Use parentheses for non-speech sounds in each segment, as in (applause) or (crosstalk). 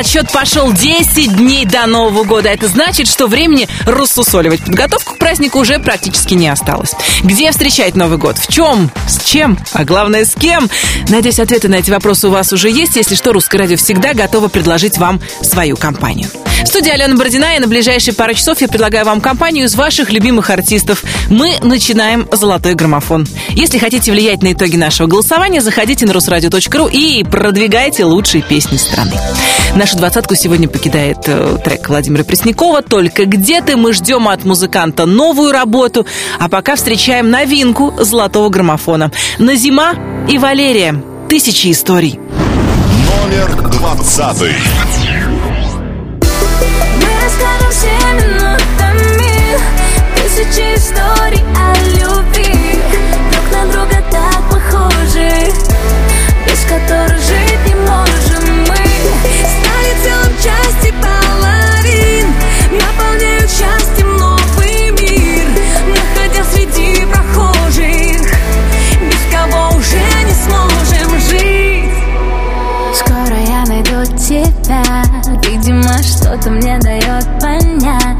отсчет пошел 10 дней до Нового года. Это значит, что времени рассусоливать подготовку к празднику уже практически не осталось. Где встречать Новый год? В чем? С чем? А главное, с кем? Надеюсь, ответы на эти вопросы у вас уже есть. Если что, Русское радио всегда готово предложить вам свою компанию. В студии Алена Бородина, и на ближайшие пару часов я предлагаю вам компанию из ваших любимых артистов. Мы начинаем «Золотой граммофон». Если хотите влиять на итоги нашего голосования, заходите на русрадио.ру и продвигайте лучшие песни страны. Нашу двадцатку сегодня покидает э, трек Владимира Преснякова «Только где ты?». Мы ждем от музыканта новую работу, а пока встречаем новинку «Золотого граммофона». Назима и Валерия. Тысячи историй. Номер двадцатый. Тысячи историй о любви Друг на друга так похожи Без которых жить не можем мы. Стали целым части половин Наполняют счастьем новый мир Находя среди прохожих Без кого уже не сможем жить. Скоро я найду тебя Видимо, что-то мне дает понять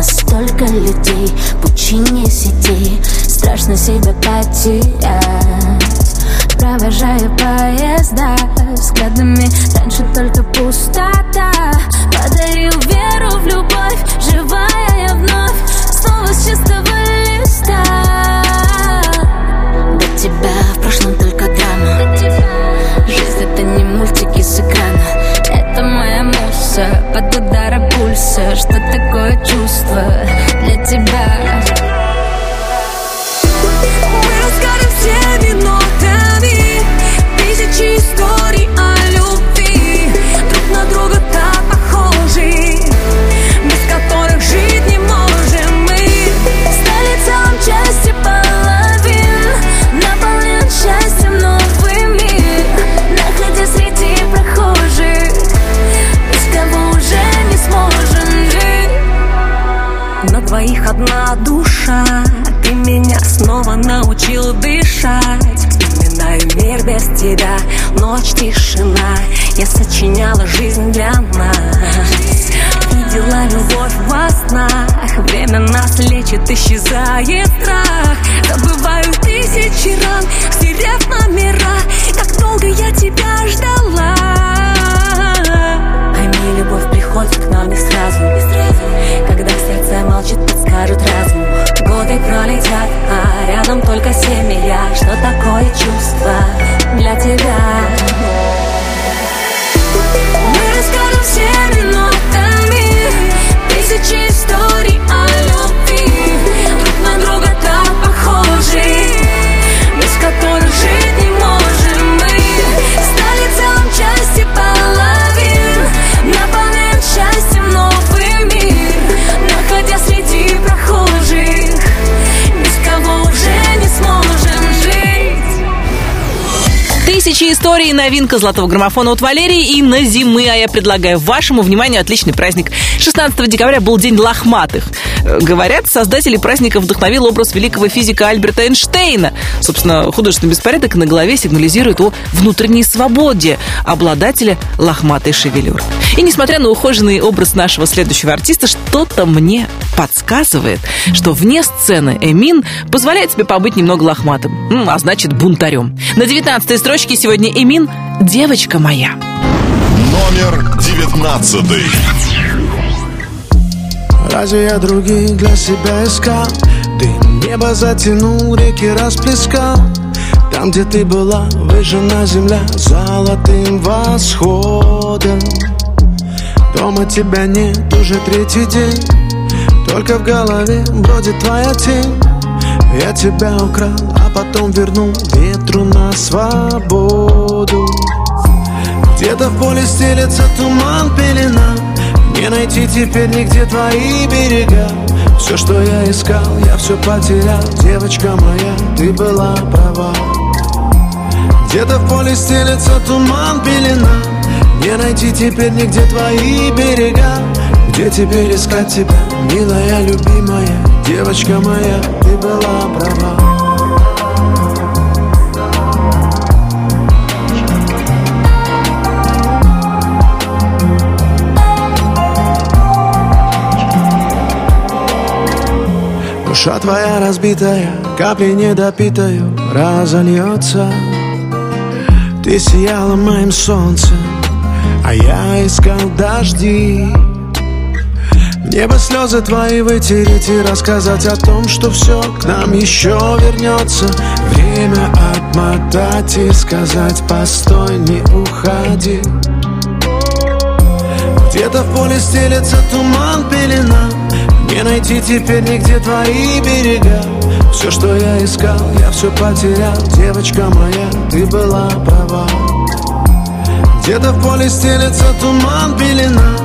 нас столько людей Пучине сети Страшно себя потерять. Провожаю поезда Взглядами раньше только пустота. Подарил веру в любовь Живая я вновь. Снова с чистого листа. До тебя в прошлом только муса под ударом пульса Что такое чувство для тебя? Мы расскажем все тебя. Ночь, тишина. Я сочиняла жизнь для нас. Видела любовь во снах. Время нас лечит, исчезает страх. Забываю тысячи ран Стерев номера. Как долго я тебя ждала Пойми, любовь приходит к нам не сразу. Когда сердце молчит, подскажет разум. Годы пролетят, а рядом только семья. Что такое чувство для тебя? Мы расскажем все минутами Тысячи историй Тысячи историй, новинка золотого граммофона от Валерии и на зимы. А я предлагаю вашему вниманию отличный праздник. 16 декабря был День лохматых. Э, Говорят, создатели праздника вдохновил образ великого физика Альберта Эйнштейна. Собственно, художественный беспорядок на голове сигнализирует о внутренней свободе обладателя лохматой шевелюры. И несмотря на ухоженный образ нашего следующего артиста, что-то мне подсказывает, что вне сцены Эмин позволяет себе побыть немного лохматым, а значит бунтарем. На 19 строчке сегодня Эмин «Девочка моя». Номер девятнадцатый. Разве я других для себя искал? Ты небо затянул, реки расплескал. Там, где ты была, выжжена земля Золотым восходом. Дома тебя нет уже третий день. Только в голове бродит твоя тень. Я тебя украл, а потом вернул Ветру на свободу. Где-то в поле стелется туман, пелена Не найти теперь нигде твои берега. Все, что я искал, я все потерял. Девочка моя, ты была права. Где-то в поле стелется туман, пелена. Не найти теперь нигде твои берега. Где теперь искать тебя, милая, любимая? Девочка моя, ты была права Душа твоя разбитая, капли недопитаю разольется Ты сияла моим солнцем, а я искал дожди. Мне бы слезы твои вытереть и рассказать о том, что все к нам еще вернется Время отмотать и сказать, постой, не уходи Где-то в поле стелется туман, пелена Не найти теперь нигде твои берега. Все, что я искал, я все потерял. Девочка моя, ты была права. Где-то в поле стелется туман, пелена.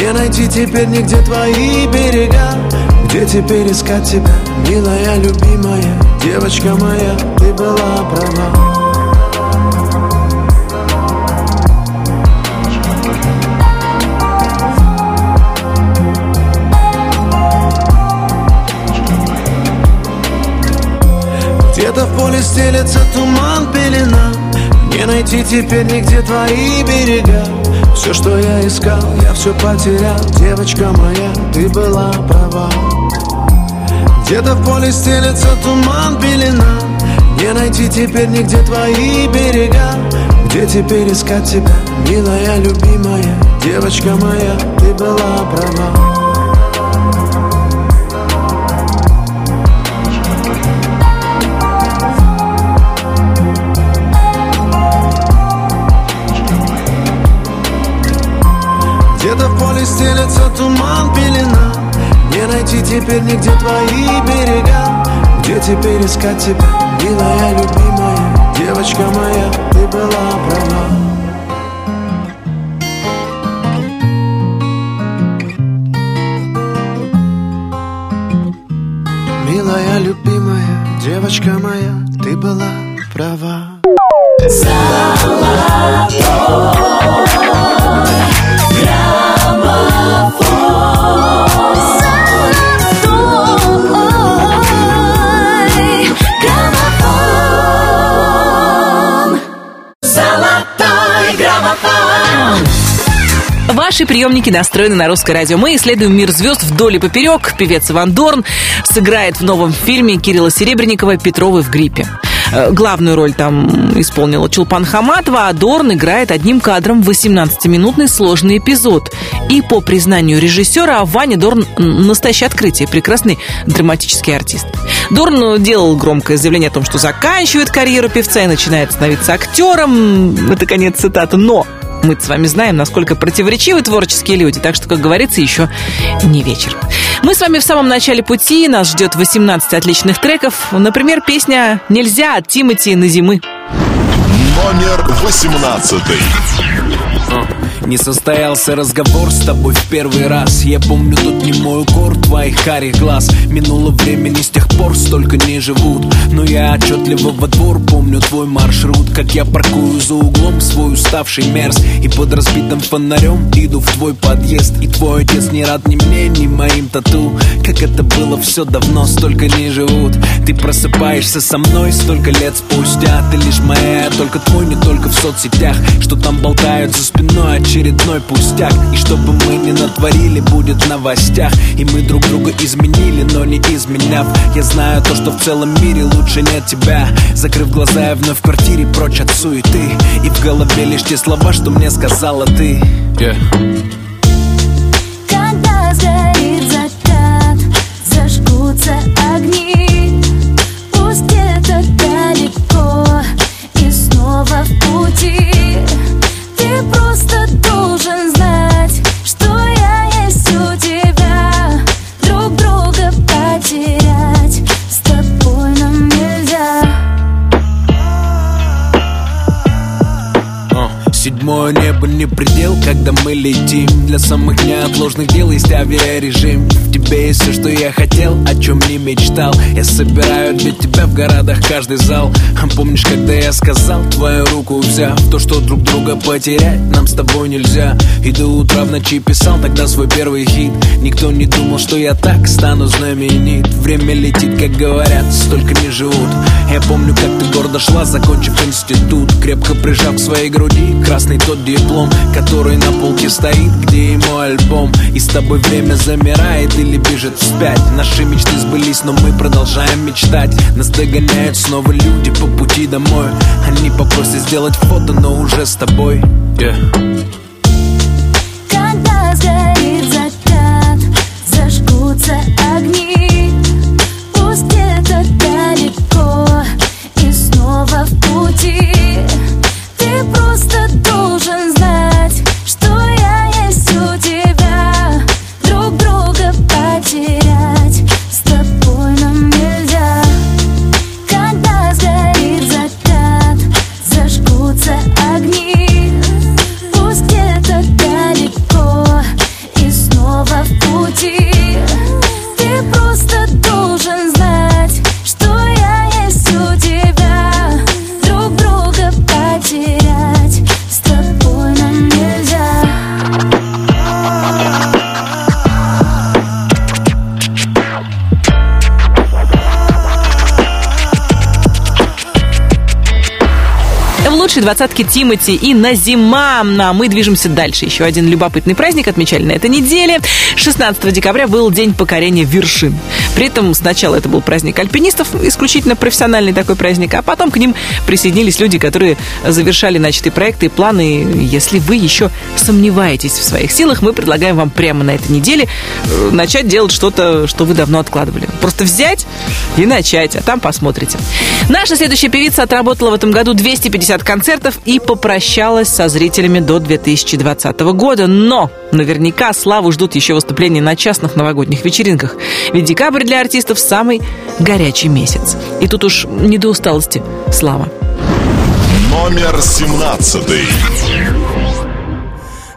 Не найти теперь нигде твои берега. Где теперь искать тебя, милая, любимая? Девочка моя, ты была права Где-то в поле стелется туман, пелена. Не найти теперь нигде твои берега. Все, что я искал, я все потерял. Девочка моя, ты была права. Где-то в поле стелется туман, пелена. Не найти теперь нигде твои берега. Где теперь искать тебя, милая, любимая? Девочка моя, ты была права Поле стелется туман, пелена. Не найти теперь нигде твои берега. Где теперь искать тебя, милая, любимая? Девочка моя, ты была права. Милая, любимая, девочка моя, ты была Ваши приемники настроены на русское радио. Мы исследуем мир звезд вдоль и поперек. Певец Иван Дорн сыграет в новом фильме Кирилла Серебренникова «Петровы в гриппе». Э, Главную роль там исполнила Чулпан Хаматова, а Дорн играет одним кадром 18-минутный сложный эпизод. И по признанию режиссера, Ваня Дорн настоящее открытие, прекрасный драматический артист. Дорн делал громкое заявление о том, что заканчивает карьеру певца и начинает становиться актером. Это конец цитаты. Но мы с вами знаем, насколько противоречивы творческие люди, так что, как говорится, еще не вечер. Мы с вами в самом начале пути, нас ждет 18 отличных треков. Например, песня «Нельзя» от Тимати на зимы. Номер 18. Не состоялся разговор с тобой в первый раз. Я помню тот не мой укор твоих карих глаз. Минуло времени с тех пор столько не живут. Но я отчетливо во двор помню твой маршрут. Как я паркую за углом свой уставший мерз. И под разбитым фонарем иду в твой подъезд. И твой отец не рад ни мне, ни моим тату. Как это было все давно, столько не живут. Ты просыпаешься со мной столько лет спустя. Ты лишь моя, только твой, не только в соцсетях. Что там болтают за спиной очередной пустяк. И что бы мы ни натворили, будет в новостях. И мы друг друга изменили, но не изменяв. Я знаю то, что в целом мире лучше нет тебя. Закрыв глаза, я вновь в квартире прочь от суеты. И в голове лишь те слова, что мне сказала ты. Yeah. Небо не предел, когда мы летим. Для самых неотложных дел есть авиарежим. В тебе есть все, что я хотел, о чем не мечтал. Я собираю для тебя в городах каждый зал. А Помнишь, когда я сказал, твою руку взяв? То, что друг друга потерять нам с тобой нельзя. И до утра в ночи писал тогда свой первый хит. Никто не думал, что я так стану знаменит. Время летит, как говорят, столько не живут. Я помню, как ты гордо шла, закончив институт. Крепко прижав к своей груди красный тот диплом Который на на полке стоит, где и мой альбом. И с тобой время замирает или бежит вспять. Наши мечты сбылись, но мы продолжаем мечтать. Нас догоняют снова люди по пути домой. Они попросят сделать фото, но уже с тобой. Yeah. Двадцатке Тимати и Назима. А мы движемся дальше. Еще один любопытный праздник отмечали на этой неделе. 16 декабря был день покорения вершин. При этом сначала это был праздник альпинистов, исключительно профессиональный такой праздник, а потом к ним присоединились люди, которые завершали начатые проекты и планы. Если вы еще сомневаетесь в своих силах, мы предлагаем вам прямо на этой неделе э, начать делать что-то, что вы давно откладывали. Просто взять и начать, а там посмотрите. Наша следующая певица отработала в этом году 250 концертов и попрощалась со зрителями до 2020 года. Но наверняка Славу ждут еще выступления на частных новогодних вечеринках. Ведь декабрь для артистов самый горячий месяц. И тут уж не до усталости. Слава. Номер 17.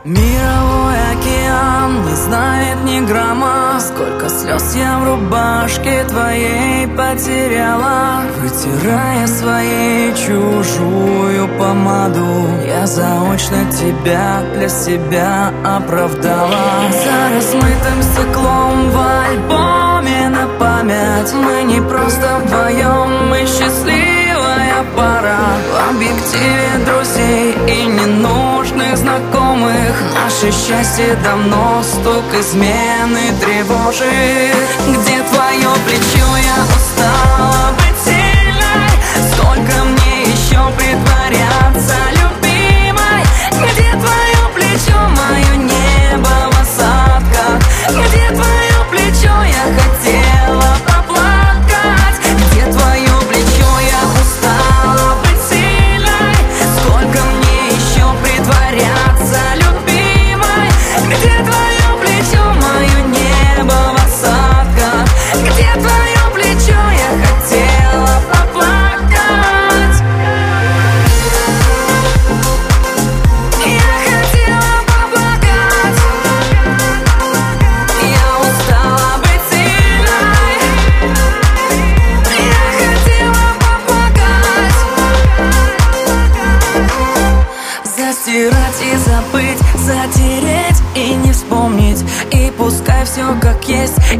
Мировой океан не знает ни грамма Сколько слез я в рубашке твоей потеряла Вытирая своей чужую помаду Я заочно тебя для себя оправдала За размытым стеклом в альбоме на память. Мы не просто вдвоем, мы счастливая пара. В объективе друзей и ненужных знакомых. Наше счастье давно стук измены тревожит. Где твое плечо, я устала быть сильной. Сколько мне еще притворяться любимой? Где твое плечо, мое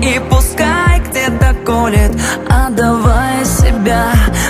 и пускай где-то колет Отдавая себя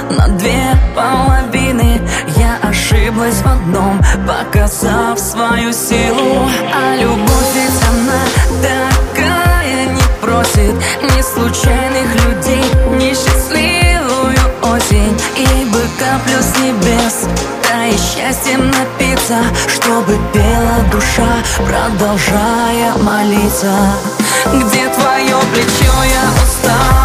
на две половины. Я ошиблась в одном, показав свою силу. А любовь ведь она такая не просит. Ни случайных людей, ни счастливую осень. Ибо каплю с небес Дай счастьем напиться Чтобы пела душа Продолжая молиться Где твое плечо, я устала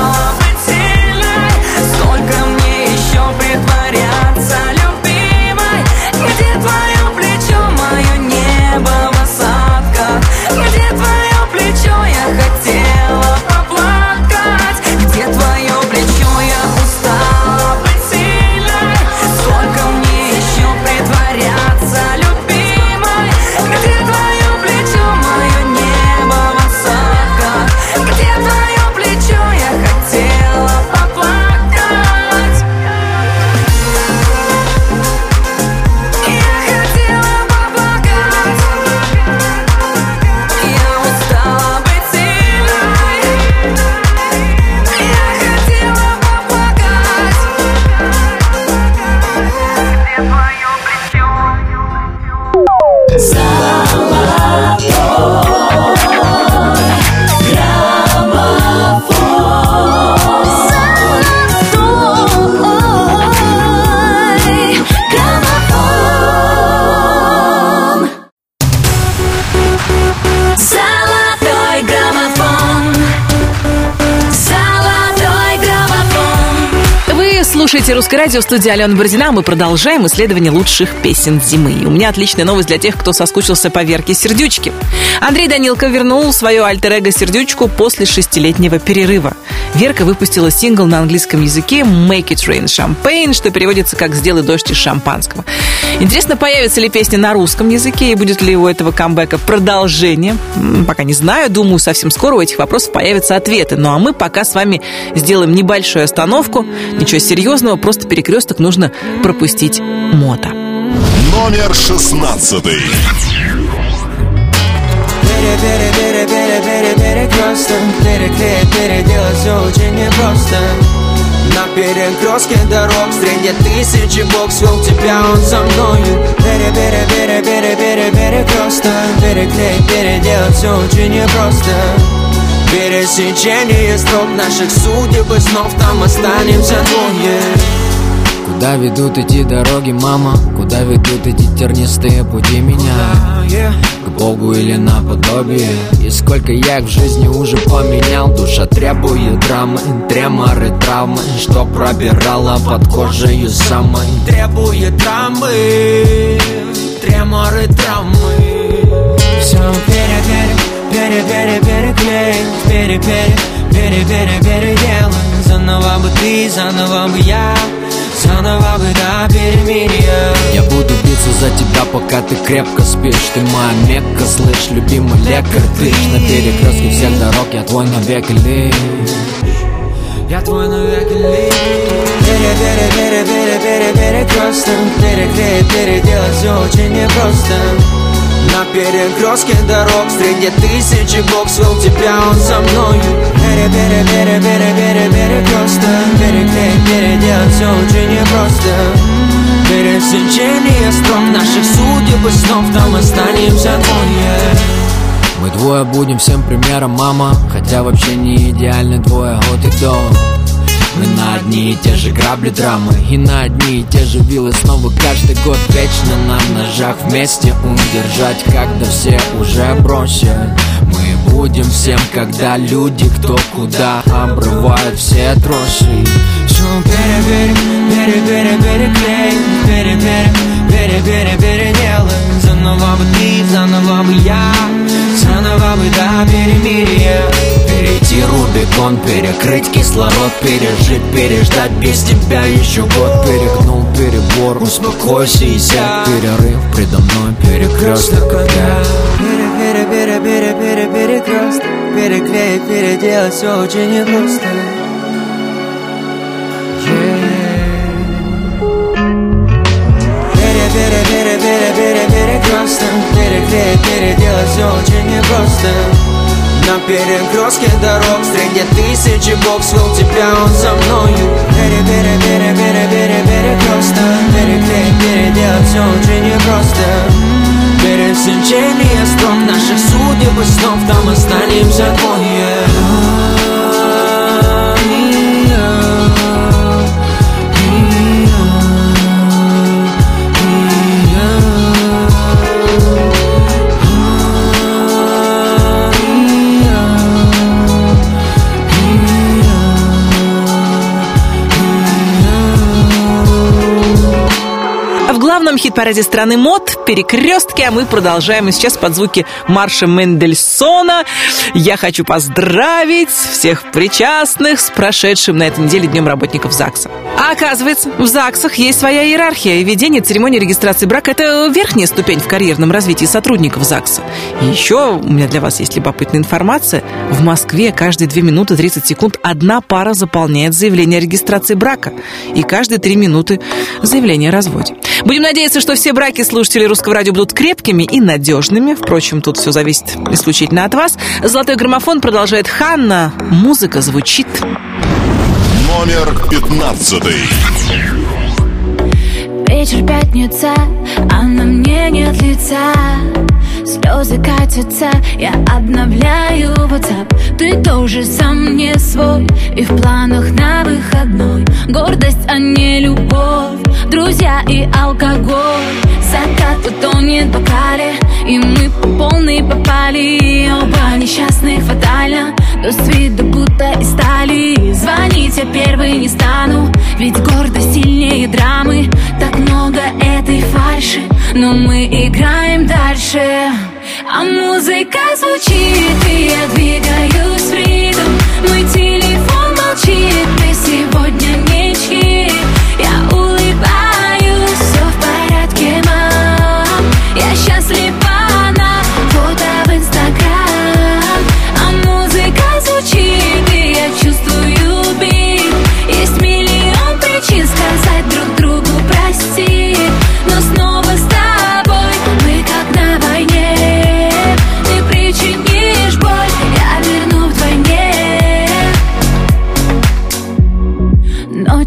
«Русское радио» в студии Алена Бородина. Мы продолжаем исследование лучших песен зимы. И у меня отличная новость для тех, кто соскучился по Верке Сердючке. Андрей Данилко вернул свое альтер-эго Сердючку после шестилетнего перерыва. Верка выпустила сингл на английском языке «Make it rain champagne», что переводится как «Сделай дождь из шампанского». Интересно, появится ли песня на русском языке и будет ли у этого камбэка продолжение? Пока не знаю. Думаю, совсем скоро у этих вопросов появятся ответы. Ну а мы пока с вами сделаем небольшую остановку. Ничего серьезного, просто перекресток нужно пропустить мото. Номер шестнадцатый. Перекресток, переклеить, переделать все очень непросто на перекрестке дорог. Среди тысячи бог свел тебя, он со мною. Пере, пере, пере, пере, пере, перекресток Переклеить, переделать все очень непросто. Пересечение строк наших судеб и снов Там останемся двое Куда ведут эти дороги, мама? Куда ведут эти тернистые пути меня? К Богу или наподобие? И сколько я их в жизни уже поменял? Душа требует драмы, треморы, травмы. Что пробирала под кожей самой? Требует драмы, треморы, травмы. Все пере, пере, пере, пере, переклеить Пере, пере, пере, пере, переделать Заново бы ты, заново бы я Заново бы до перемирия Я буду биться за тебя, пока ты крепко спишь. Ты моя мекка, слышь, любимый лекарь. Ты ж на перекрестке всех дорог, я твой навеки лишь. Я твой навеки лишь. Пере, пере, пере, пере, пере, перекресток Переклеить, переделать все очень непросто на перекрестке дорог. Среди тысячи бог свел тебя, он со мною. Пере, пере, пере, пере, пере, перекресток Переклеить, переделать все очень непросто Пересечение строк наших судеб и снов Там останемся двое. Мы двое будем всем примером, мама. Хотя вообще не идеальны двое от и до мы на одни и те же грабли драмы И на одни и те же вилы снова каждый год Вечно на ножах вместе удержать Когда все уже бросят Мы будем всем, когда люди кто куда Обрывают все тросы. Все пере, пере, пере, пере, переклей Пере, пере, пере, пере, переделай Заново бы ты, заново бы я. Заново бы до перемирия Перейти Рубикон, перекрыть кислород Пережить, переждать без тебя еще год. Перегнул перебор, успокойся и сядь. Перерыв предо мной, перекресток опять. Пере, пере, пере, пере, пере, перекресток. Переклеить, переделать все очень непросто. Пере, пере, пере, Переклеить, переделать все очень непросто на перекрестке дорог. Среди тысячи бог свел тебя, он со мною. Пере, пере, пере, пере, пере, перекресток Переклеить, переделать все очень непросто. Пересечение строк наших судеб и снов Там останемся двое 20 параде страны мод, перекрестки, а мы продолжаем и сейчас под звуки марша Мендельсона. Я хочу поздравить всех причастных с прошедшим на этой неделе Днем работников ЗАГСа. А оказывается, в ЗАГСах есть своя иерархия, и ведение церемонии регистрации брака – это верхняя ступень в карьерном развитии сотрудников ЗАГСа. И еще у меня для вас есть любопытная информация. В Москве каждые 2 минуты 30 секунд одна пара заполняет заявление о регистрации брака, и каждые 3 минуты заявление о разводе. Будем надеяться, что все браки слушателей русского радио будут крепкими и надежными. Впрочем, тут все зависит исключительно от вас. Золотой граммофон продолжает Ханна. Музыка звучит. Номер пятнадцатый. Вечер пятница, а на мне нет лица Слезы катятся, я обновляю WhatsApp. Ты тоже сам не свой И в планах на выходной. Гордость, а не любовь Друзья и алкоголь. Закат утонет в бокале И мы по полной попали. Оба несчастных фатально То с виду будто из стали. Звонить я первый не стану Ведь гордость сильнее драмы. Так много этой фальши Но мы играем дальше. А музыка звучит И я двигаюсь в ритм. Мой телефон молчит Мы сегодня ничьи Я улыбаюсь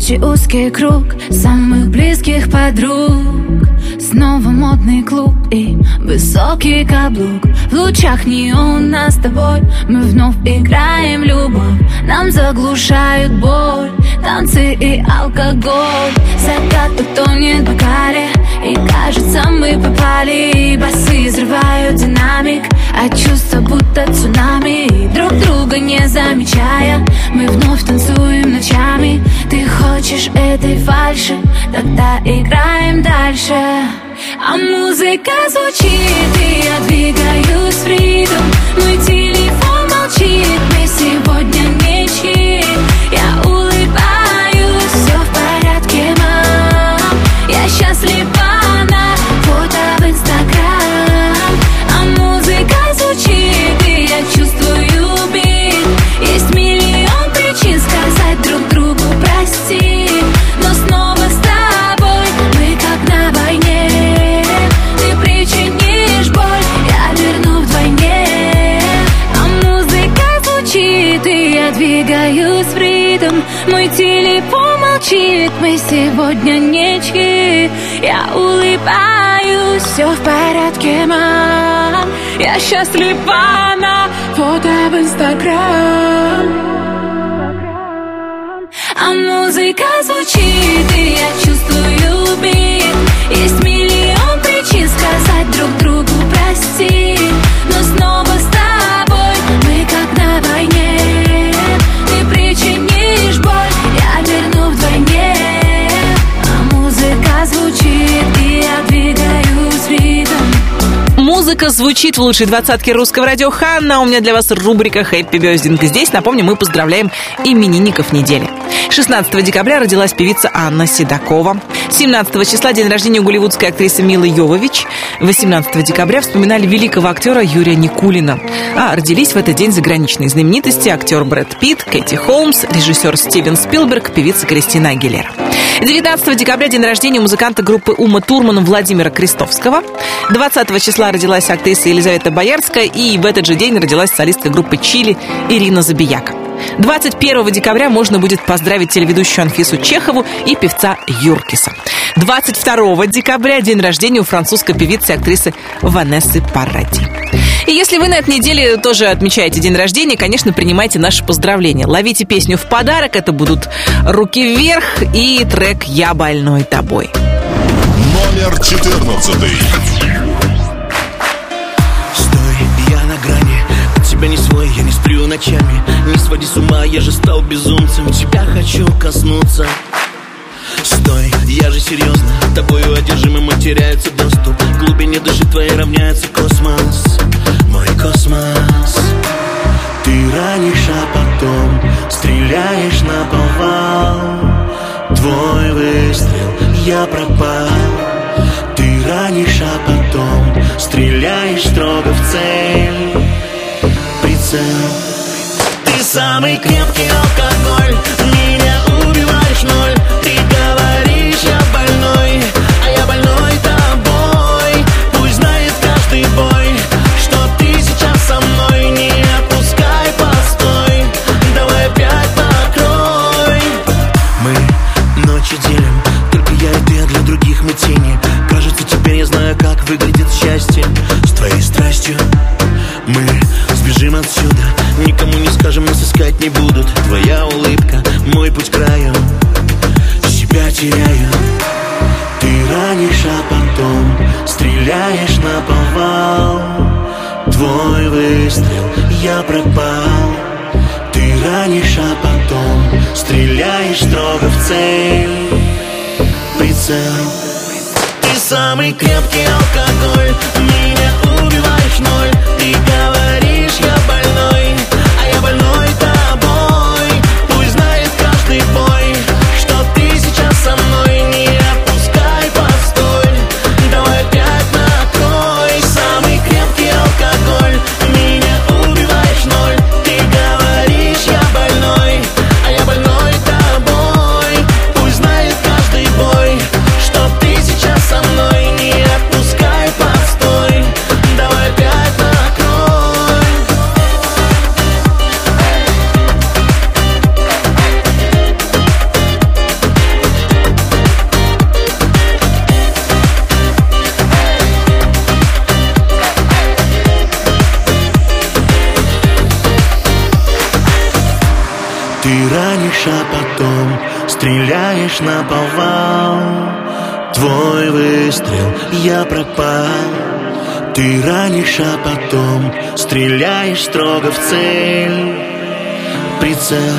Ночи узкий круг самых близких подруг. Снова модный клуб и высокий каблук. В лучах неон нас с тобой Мы вновь играем любовь. Нам заглушают боль Танцы и алкоголь. Закат утонет в бокале И кажется мы попали. Басы взрывают динамик А чувства будто цунами. Друг друга не замечая Мы вновь танцуем ночами. Ты хочешь этой фальши? Тогда играем дальше. А музыка звучит И я двигаюсь в ритм. Мой телефон молчит Мы сегодня ничьи молчит Мы сегодня ничьи Я улыбаюсь Все в порядке, мам Я счастлива на фото в инстаграм а музыка звучит, и я чувствую бит Есть миллион причин сказать друг другу прости Но снова Музыка звучит в лучшей двадцатке русского радио Ханна. У меня для вас рубрика «Хэппи Бёздинг». Здесь, напомню, мы поздравляем именинников недели. 16 декабря родилась певица Анна Седокова. 17 числа день рождения голливудской актрисы Милы Йовович. 18 декабря вспоминали великого актера Юрия Никулина. А родились в этот день заграничные знаменитости актер Брэд Питт, Кэти Холмс, режиссер Стивен Спилберг, певица Кристина Агилера. 19 декабря день рождения музыканта группы Ума Турмана Владимира Крестовского. 20 числа родилась актриса Елизавета Боярская, и в этот же день родилась солистка группы Чили Ирина Забияка. 21 декабря можно будет поздравить телеведущую Анфису Чехову и певца Юркиса. 22 декабря день рождения у французской певицы и актрисы Ванессы Паради. И если вы на этой неделе тоже отмечаете день рождения, конечно, принимайте наши поздравления. Ловите песню в подарок, это будут «Руки вверх» и трек «Я больной тобой». Номер 14. Стой, я на грани От тебя не свой, я не сплю ночами Не своди с ума, я же стал безумцем Тебя хочу коснуться Стой, я же серьезно Тобою одержимым теряется доступ. К глубине души твоей равняется космос. Мой космос. Ты ранишь, а потом Стреляешь на повал. Твой выстрел, я пропал. Ты ранишь, а потом Стреляешь строго в цель. Прицел. Ты самый крепкий алкоголь искать не будут. Твоя улыбка, мой путь к краю. Себя теряю. Ты ранишь, а потом Стреляешь на повал. Твой выстрел, я пропал. Ранишь, а потом стреляешь строго в цель. Прицел. Ты самый крепкий алкоголь. Меня убиваешь ноль. Ты говоришь, стреляешь на повал Твой выстрел, я пропал. Ты ранишь, а потом стреляешь строго в цель. Прицел.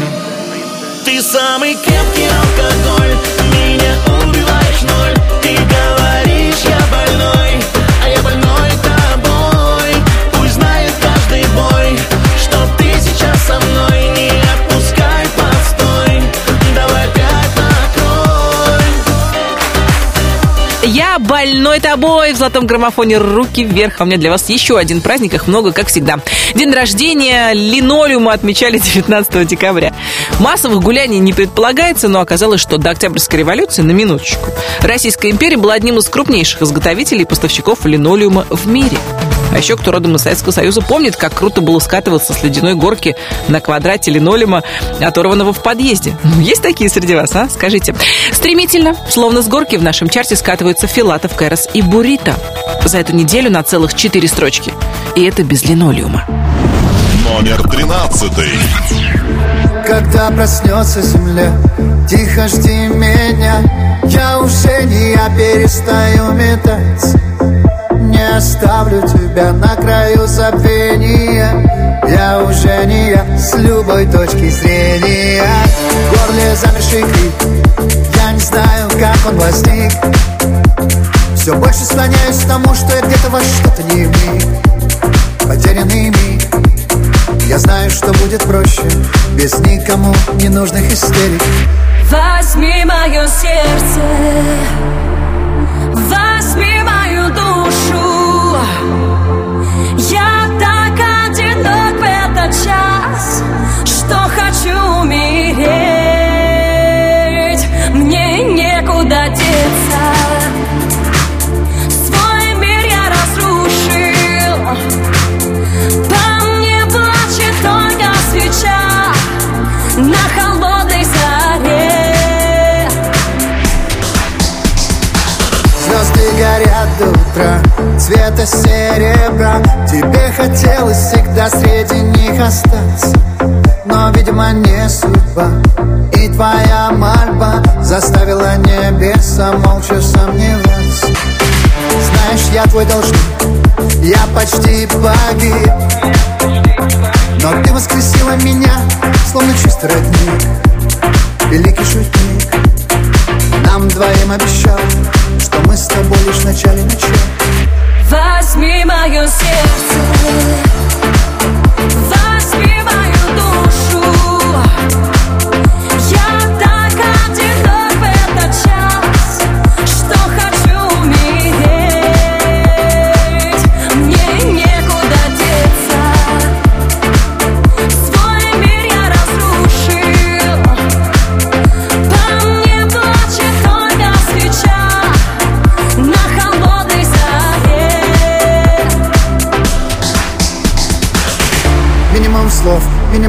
Ты самый крепкий алкоголь Меня убиваешь ноль. Ты говоришь, больной тобой в золотом граммофоне руки вверх. А у меня для вас еще один праздник, их много, как всегда. День рождения линолеума отмечали (laughs) 19 декабря. Массовых гуляний не предполагается, но оказалось, что до Октябрьской революции, на минуточку, Российская империя была одним из крупнейших изготовителей и поставщиков линолеума в мире. А еще кто родом из Советского Союза помнит, как круто было скатываться с ледяной горки на квадрате линолеума, оторванного в подъезде. Ну, есть такие среди вас, а? Скажите. Стремительно, словно с горки в нашем чарте скатываются Филатов, Кэрос и Бурита. За эту неделю на целых четыре строчки. И это без линолеума. Номер тринадцатый. Когда проснется земля, тихо жди меня Я уже не я перестаю метать оставлю тебя на краю забвения Я уже не я с любой точки зрения. В горле замерший крик. Я не знаю, как он возник. Все больше склоняюсь к тому, что я где-то во что-то не вник. Потерянный миг. Я знаю, что будет проще. Без никому ненужных истерик. Возьми мое сердце, возьми мою душу. Я так одинок в этот час, что хочу умереть. Хотелось всегда среди них остаться. Но, видимо, не судьба. И твоя мольба Заставила небеса молча сомневаться. Знаешь, я твой должник Я почти погиб. Но ты воскресила меня Словно чистый родник. Великий шутник. Нам двоим обещал Что мы с тобой лишь в начале начала Возьми мое сердце,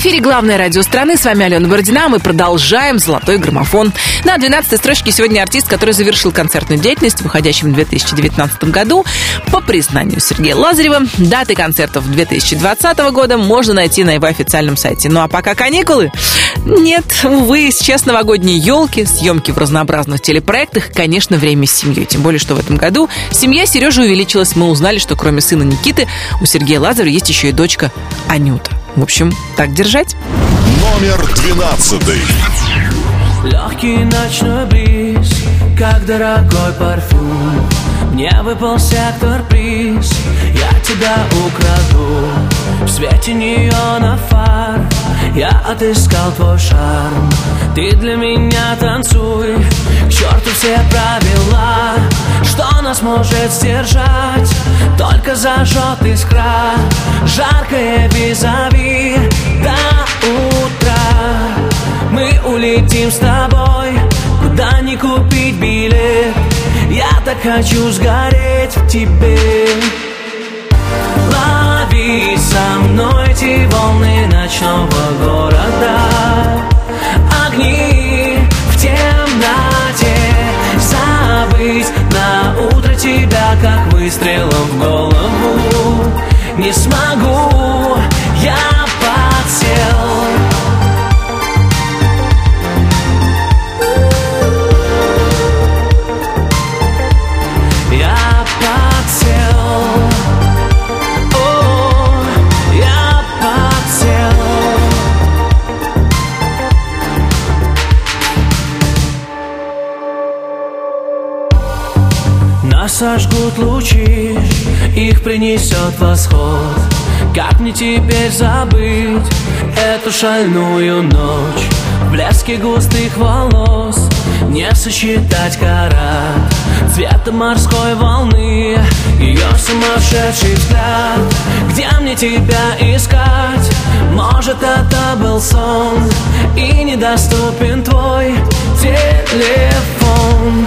эфире главное радио страны. С вами Алена Бородина. Мы продолжаем «Золотой граммофон». На 12-й строчке сегодня артист, который завершил концертную деятельность в выходящем в 2019 году. По признанию Сергея Лазарева, даты концертов 2020 года можно найти на его официальном сайте. Ну а пока каникулы? Нет, увы, сейчас новогодние елки, съемки в разнообразных телепроектах, конечно, время с семьей. Тем более, что в этом году семья Сережи увеличилась. Мы узнали, что кроме сына Никиты у Сергея Лазарева есть еще и дочка Анюта. В общем, так держать. Номер двенадцатый. Легкий ночной бриз, как дорогой парфюм Мне выпал сектор приз, я тебя украду В свете неона фар, я отыскал твой шарм. Ты для меня танцуй, к черту все правила. Что нас может сдержать, только зажжет искра. Жаркое визави. До утра. Мы улетим с тобой. Куда не купить билет. Я так хочу сгореть в тебе Лови со мной эти волны ночного города. Огни в темноте. Забыть на утро тебя, как выстрелом в голову. Не смогу, я подсел сожгут лучи, их принесет восход. Как мне теперь забыть эту шальную ночь? В блеске густых волос не сосчитать карат Цвета морской волны, ее сумасшедший взгляд Где мне тебя искать? Может это был сон И недоступен твой телефон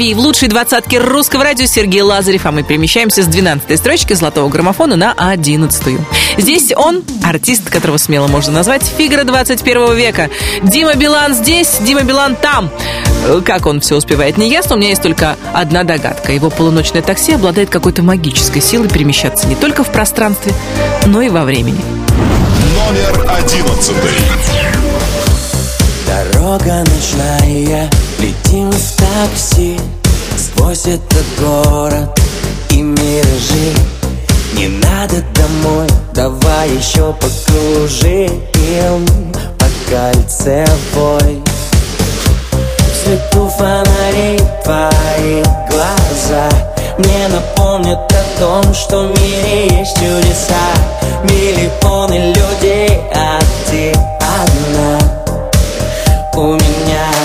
Лови в лучшей двадцатке русского радио Сергей Лазарев, а мы перемещаемся с 12 строчки золотого граммофона на 11 Здесь он, артист, которого смело можно назвать фигура 21 века. Дима Билан здесь, Дима Билан там. Э, Как он все успевает, не ясно. У меня есть только одна догадка. Его полуночное такси обладает какой-то магической силой перемещаться не только в пространстве, но и во времени. Номер одиннадцатый. Дорога ночная, летим в такси Сквозь этот город и миражи. Не надо домой, давай еще покружим По кольцевой свету фонарей твои глаза Мне напомнят о том, что в мире есть чудеса. Миллионы людей, а ты одна у меня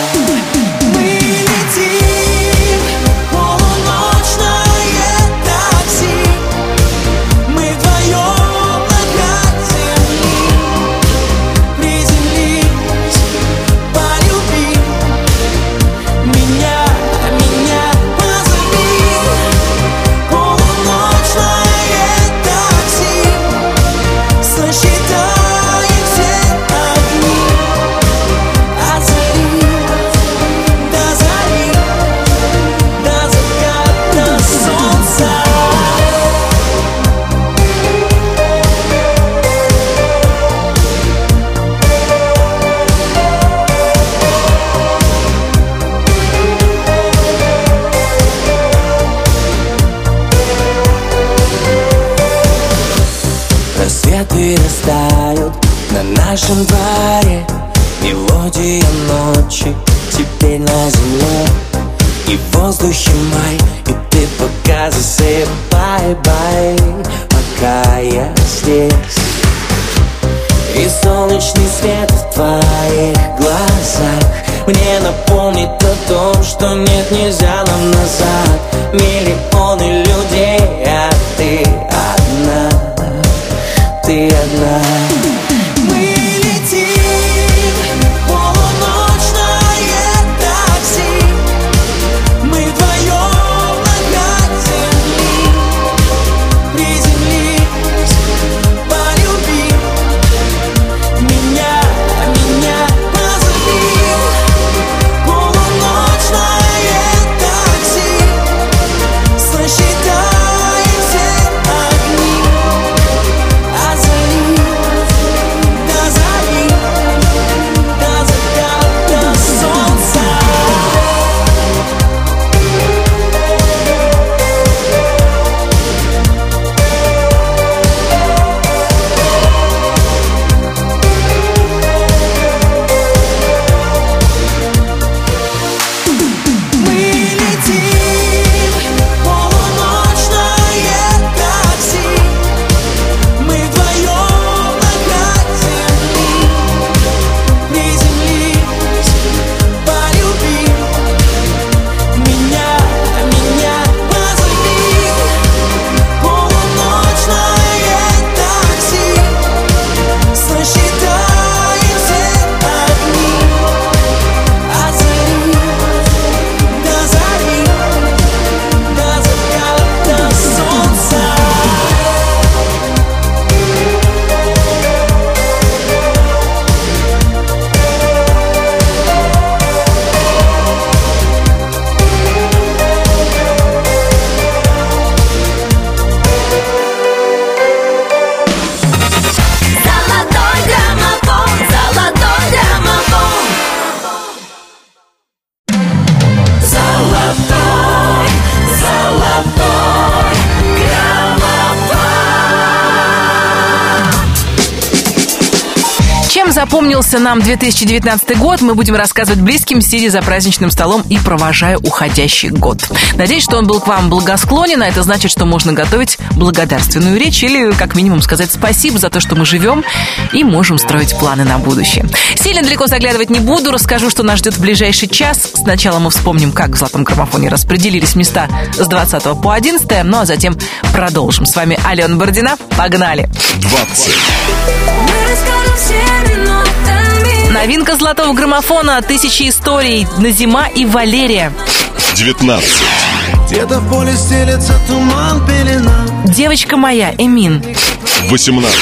запомнился нам 2019 год, мы будем рассказывать близким, сидя за праздничным столом и провожая уходящий год. Надеюсь, что он был к вам благосклонен, а это значит, что можно готовить благодарственную речь или, как минимум, сказать спасибо за то, что мы живем и можем строить планы на будущее. Сильно далеко заглядывать не буду, расскажу, что нас ждет в ближайший час. Сначала мы вспомним, как в «Золотом граммофоне» распределились места с 20 по 11, ну а затем продолжим. С вами Алена Бородина. Погнали! 20, Мы расскажем все минутами. Новинка золотого граммофона «Тысячи историй» Назима и Валерия. 19, Где-то в поле стелется туман, пелена Девочка моя, Эмин. 18,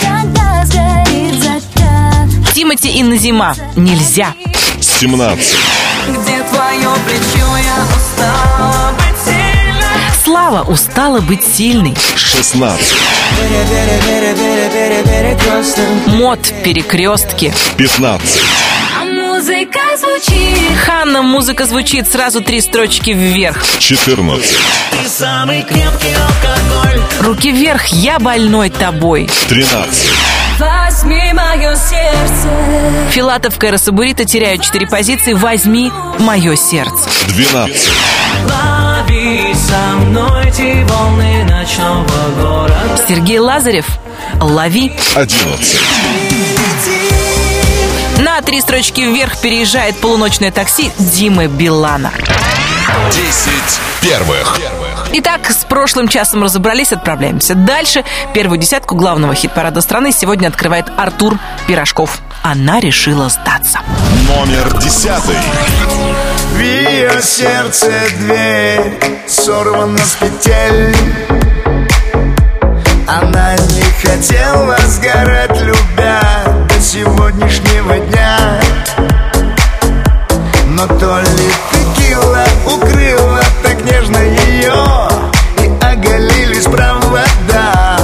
Когда сгорит закат, Тимати и Назима. Нельзя. 17, где твое плечо, я сильной. Слава устала быть сильной. 16, Мод перекрестки. 15, А музыка звучит. Ханна, музыка звучит сразу три строчки вверх. 14, Самый крепкий алкоголь Руки вверх, я больной тобой. 13, Возьми мое сердце. Филатов, Кэрос и Бурита теряют четыре позиции. Возьми мое сердце. 12, Лови со мной эти волны ночного города Сергей Лазарев, лови. 11, На три строчки вверх переезжает полуночное такси Димы Билана. 10 первых. Итак, с прошлым часом разобрались, отправляемся дальше. Первую десятку главного хит-парада страны сегодня открывает Артур Пирожков. Она решила сдаться. Номер 10, В ее сердце дверь сорвана с петель. Она не хотела сгорать, любя до сегодняшнего дня. Но то ли текила укрыла так нежно ее И оголились провода.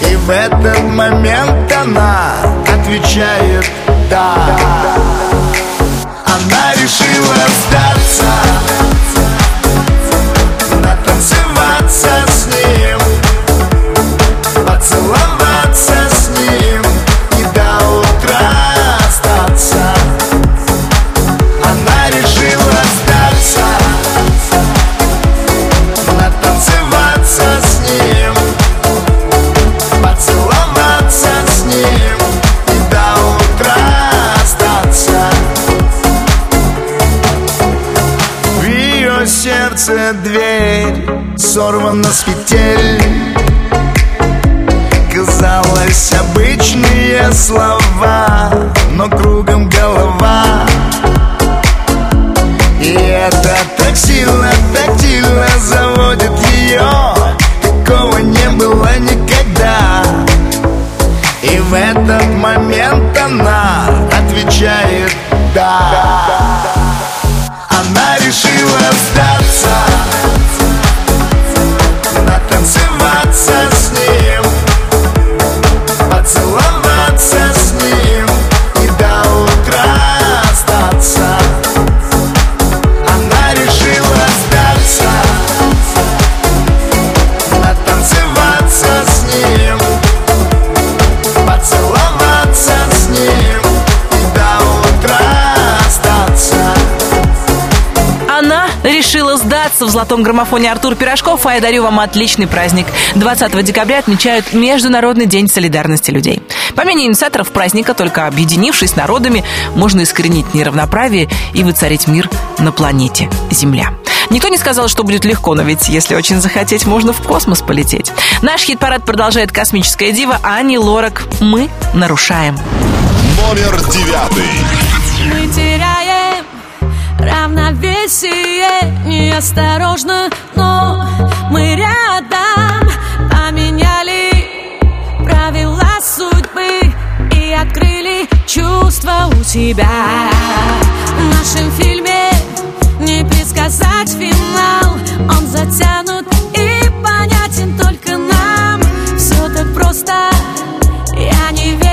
И в этот момент она отвечает «да» Решила сдаться на свете удастся в золотом граммофоне Артур Пирожков, а я дарю вам отличный праздник. 20 декабря отмечают Международный день солидарности людей. По мнению инициаторов праздника, только объединившись народами, можно искоренить неравноправие и выцарить мир на планете Земля. Никто не сказал, что будет легко, но ведь если очень захотеть, можно в космос полететь. Наш хит-парад продолжает космическая дива Ани Лорак. Мы нарушаем. Номер девятый равновесие неосторожно, но мы рядом поменяли правила судьбы и открыли чувства у себя. В нашем фильме не предсказать финал, он затянут и понятен только нам. Все так просто, я не верю.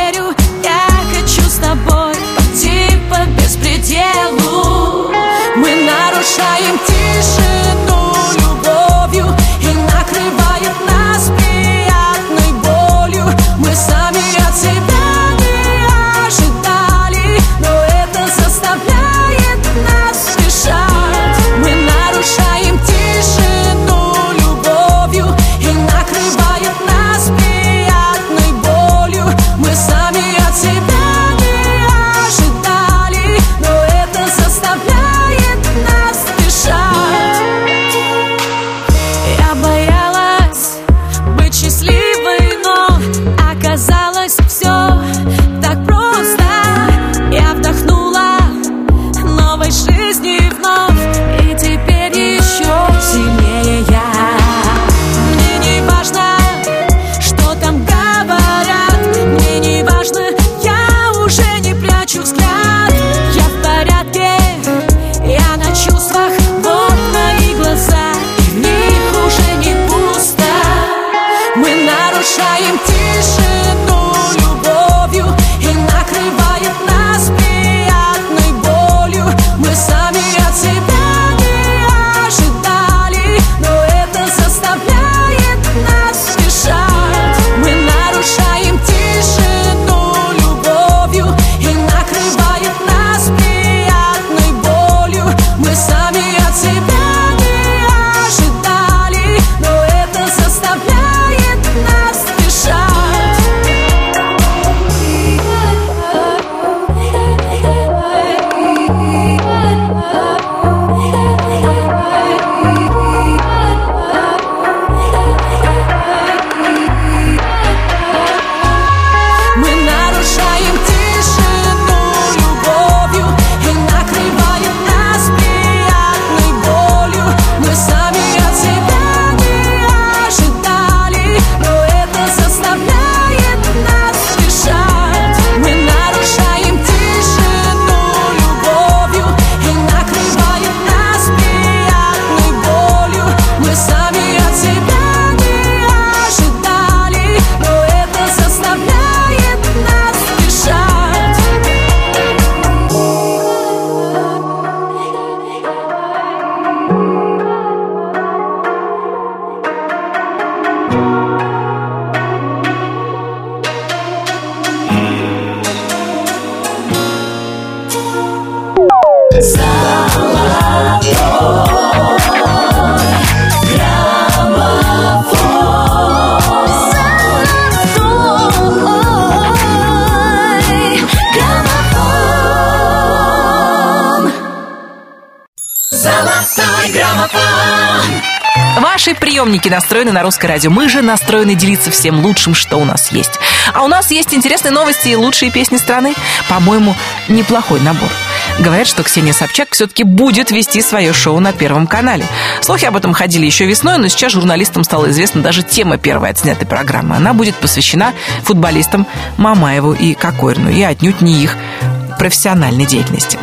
Приемники настроены на русское радио. Мы же настроены делиться всем лучшим, что у нас есть. А у нас есть интересные новости и лучшие песни страны. По-моему, неплохой набор. Говорят, что Ксения Собчак все-таки будет вести свое шоу на Первом канале. Слухи об этом ходили еще весной, но сейчас журналистам стала известна даже тема первой отснятой программы. Она будет посвящена футболистам Мамаеву и Кокорину, и отнюдь не их профессиональной деятельности.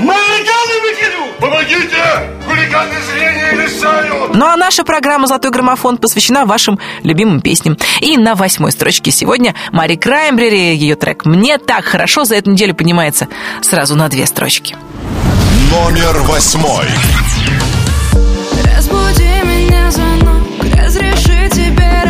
Помогите! Хулиганы зрения лишают! Ну а наша программа «Золотой граммофон» посвящена вашим любимым песням. И на восьмой строчке сегодня Мари Краймбрери, ее трек «Мне так хорошо» за эту неделю поднимается сразу на две строчки. Номер восьмой. Разбуди меня звонок, разреши тебе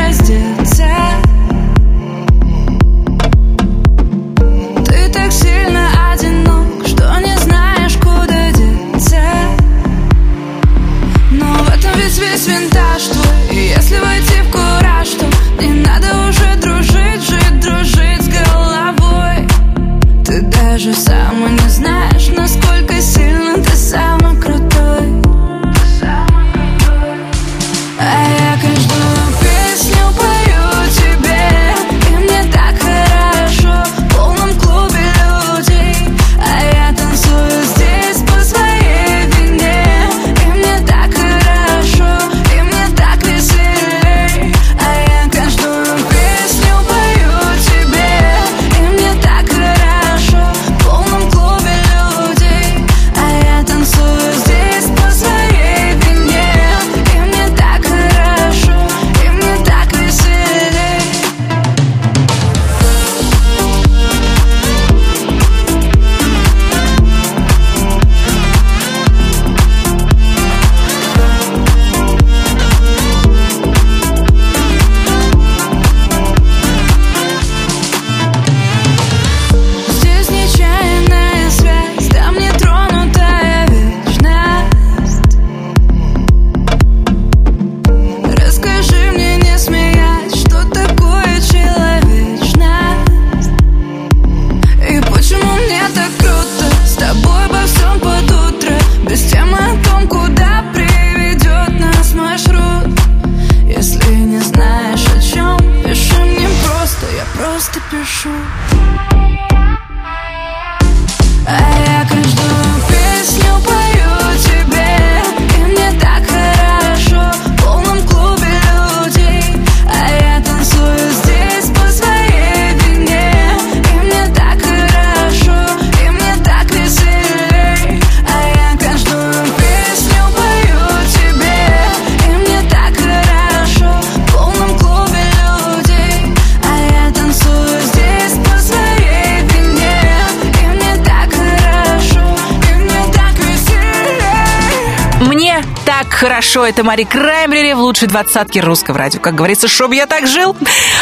Это Мари Краймбрери в лучшей двадцатке русского радио. Как говорится, чтоб я так жил.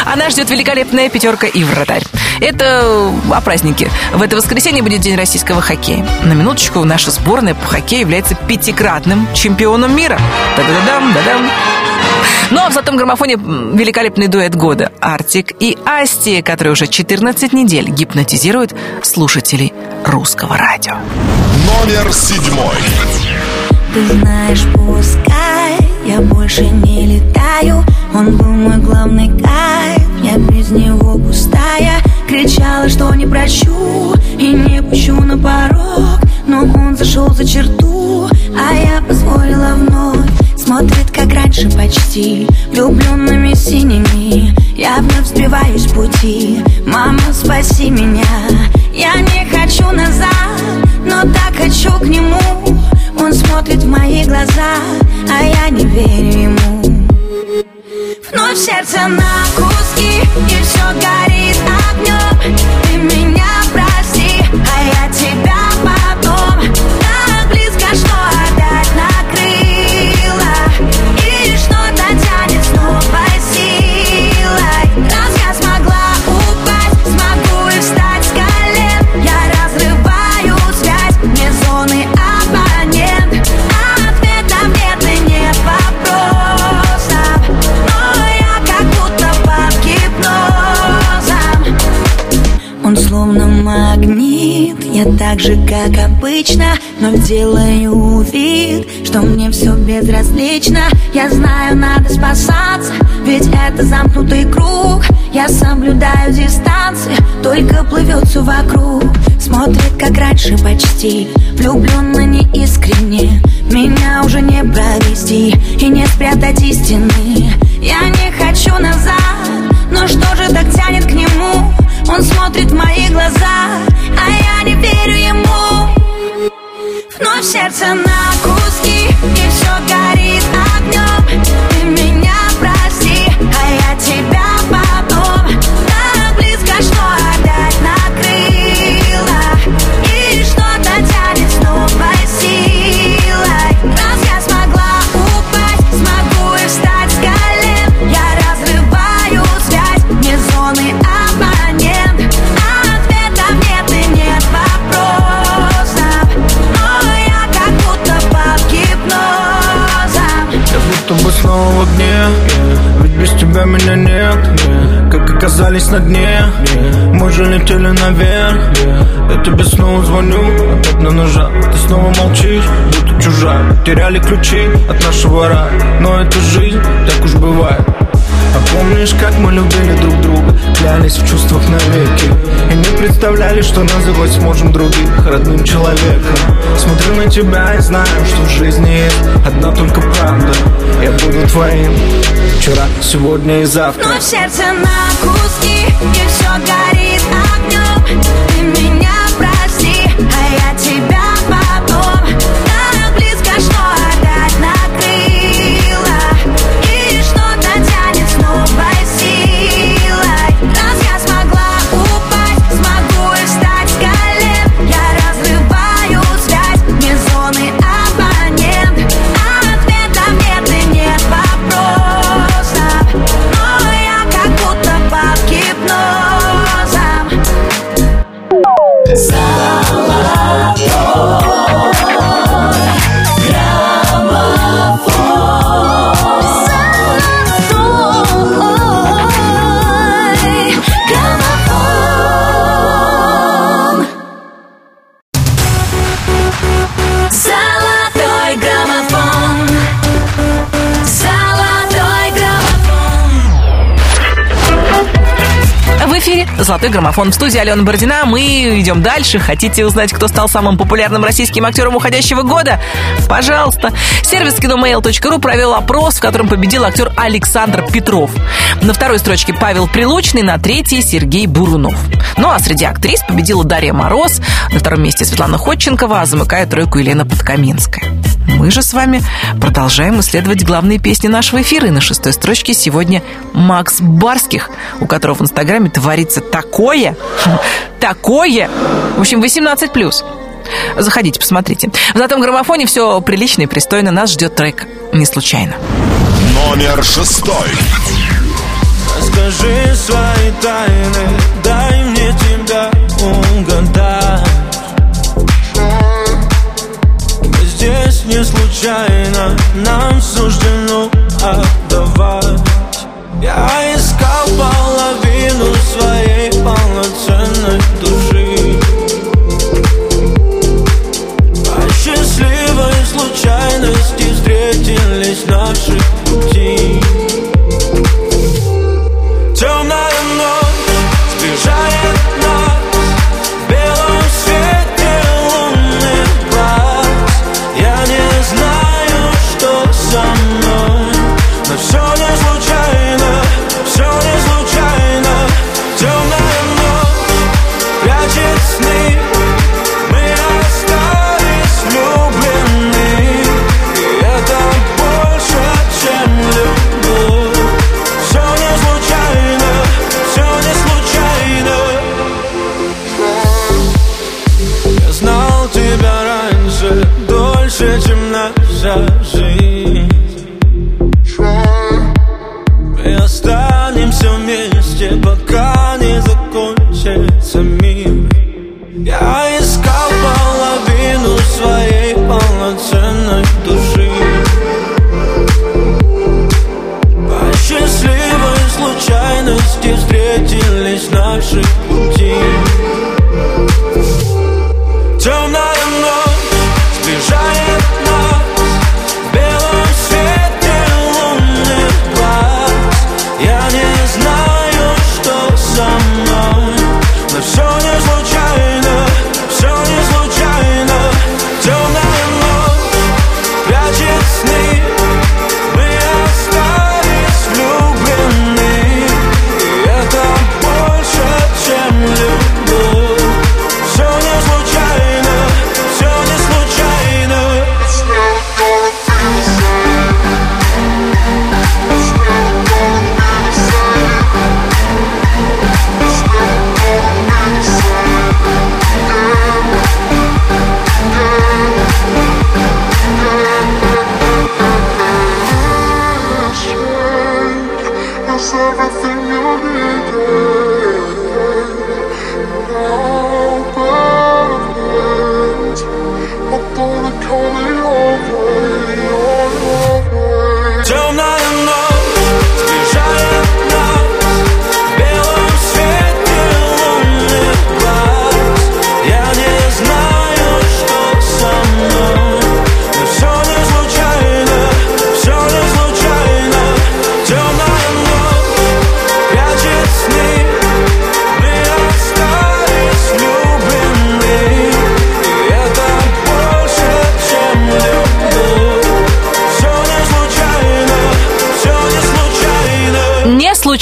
Она ждет великолепная пятерка и вратарь. Это о празднике. В это воскресенье будет День российского хоккея. На минуточку, наша сборная по хоккею является пятикратным чемпионом мира. Да-да-дам, да-дам. Ну а в золотом граммофоне великолепный дуэт года Артик и Асти, которые уже 14 недель гипнотизируют слушателей русского радио. Номер седьмой. Ты знаешь, пускай я больше не летаю. Он был мой главный кайф, я без него пустая. Кричала, что не прощу и не пущу на порог. Но он зашел за черту, а я позволила вновь. Смотрит, как раньше почти, влюбленными синими. Я вновь сбиваюсь с пути, мама, спаси меня. Я не хочу назад, но так хочу к нему Он смотрит в мои глаза, а я не верю ему. Вновь сердце на куски, и все горит огнем Ты меня я так же, как обычно Но делаю вид, что мне все безразлично. Я знаю, надо спасаться, ведь это замкнутый круг. Я соблюдаю дистанции, только плывет все вокруг. Смотрит, как раньше почти, влюбленно неискренне. Меня уже не провести и не спрятать истины. Я не хочу назад, но что же так тянет к нему? Он смотрит в мои глаза, а я не верю ему. Вновь сердце на куски И все горит огнем Ты меня Я будто бы снова в огне Ведь без тебя меня нет Как оказались на дне. Мы же летели наверх. Я тебе снова звоню Опять на ножах Ты снова молчишь, будто чужая Теряли ключи от нашего рая. Но это жизнь, так уж бывает а помнишь, как мы любили друг друга Клялись в чувствах навеки? И не представляли, что называть сможем других родным человеком. Смотрю на тебя и знаю, что в жизни есть одна только правда. Я буду твоим вчера, сегодня и завтра. Вновь сердце на куски И все горит огнем Ты меня «Золотой граммофон» в студии Алена Бородина. Мы идем дальше. Хотите узнать, кто стал самым популярным российским актером уходящего года? Пожалуйста. Сервис киномейл.ру провел опрос, в котором победил актер Александр Петров. На второй строчке Павел Прилучный, на третьей Сергей Бурунов. Ну а среди актрис победила Дарья Мороз, на втором месте Светлана Ходченкова, а замыкает тройку Елена Подкаминская. Мы же с вами продолжаем исследовать главные песни нашего эфира. И на шестой строчке сегодня Макс Барских, у которого в Инстаграме творится такое, (laughs) такое. В общем, 18+. Заходите, посмотрите. В золотом граммофоне все прилично и пристойно. Нас ждет трек «Не случайно». Номер шестой. Расскажи свои тайны, дай мне тебя угадать здесь не случайно, нам суждено отдавать. Я искал половину своей полноценной души. По счастливой случайности встретились наши пути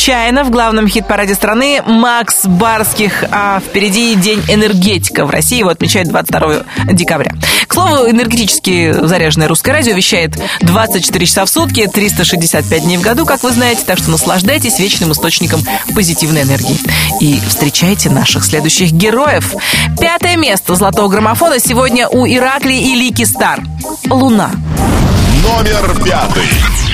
случайно в главном хит-параде страны Макс Барских, а впереди День энергетика в России, его отмечают 22 декабря. К слову, энергетически заряженное русское радио вещает 24 часа в сутки, 365 дней в году, как вы знаете, так что наслаждайтесь вечным источником позитивной энергии. И встречайте наших следующих героев. Пятое место золотого граммофона сегодня у Иракли и Лики Стар. Луна. Номер пятый.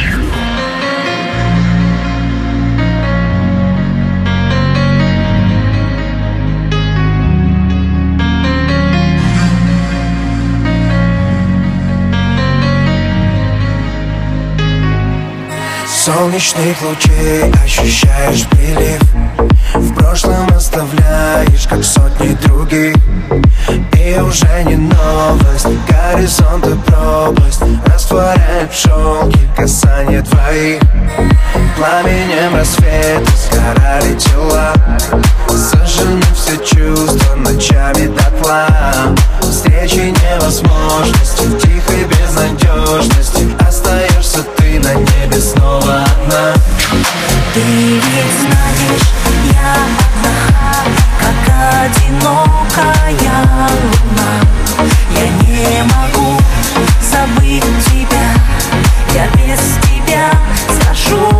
Солнечных лучей ощущаешь прилив. В прошлом оставляешь, как сотни других. И уже не новость, горизонт и пропасть. Растворяет в шелке касание твоих Пламенем рассвета сгорали тела. Сожжены все чувства ночами дотла. Встречи невозможности, в тихой безнадежности. Остаешься ты на небе снова одна Ты ведь знаешь, я одна, как одинокая луна. Я не могу забыть тебя, я без тебя схожу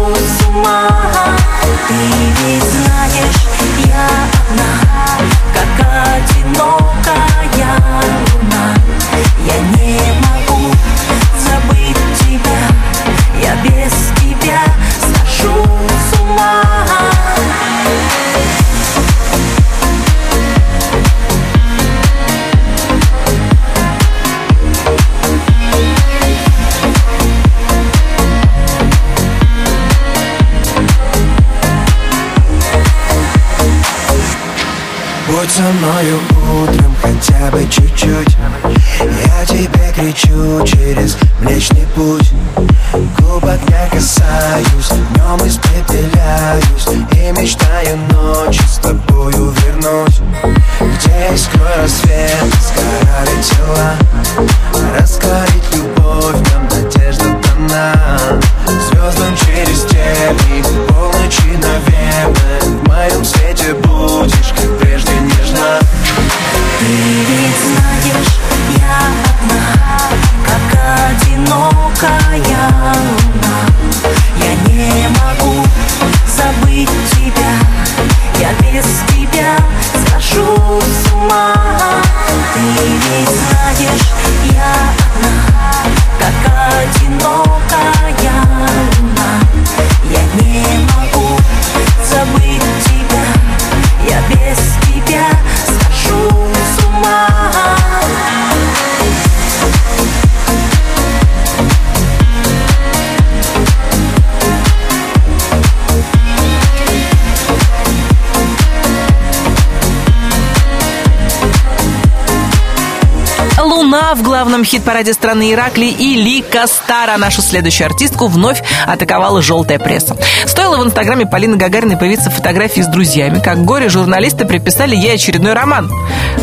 Главном хит-параде страны Иракли и Лика Стара, нашу следующую артистку, вновь атаковала желтая пресса. Стоило в инстаграме Полины Гагариной появиться фотографии с друзьями, как горе-журналисты приписали ей очередной роман.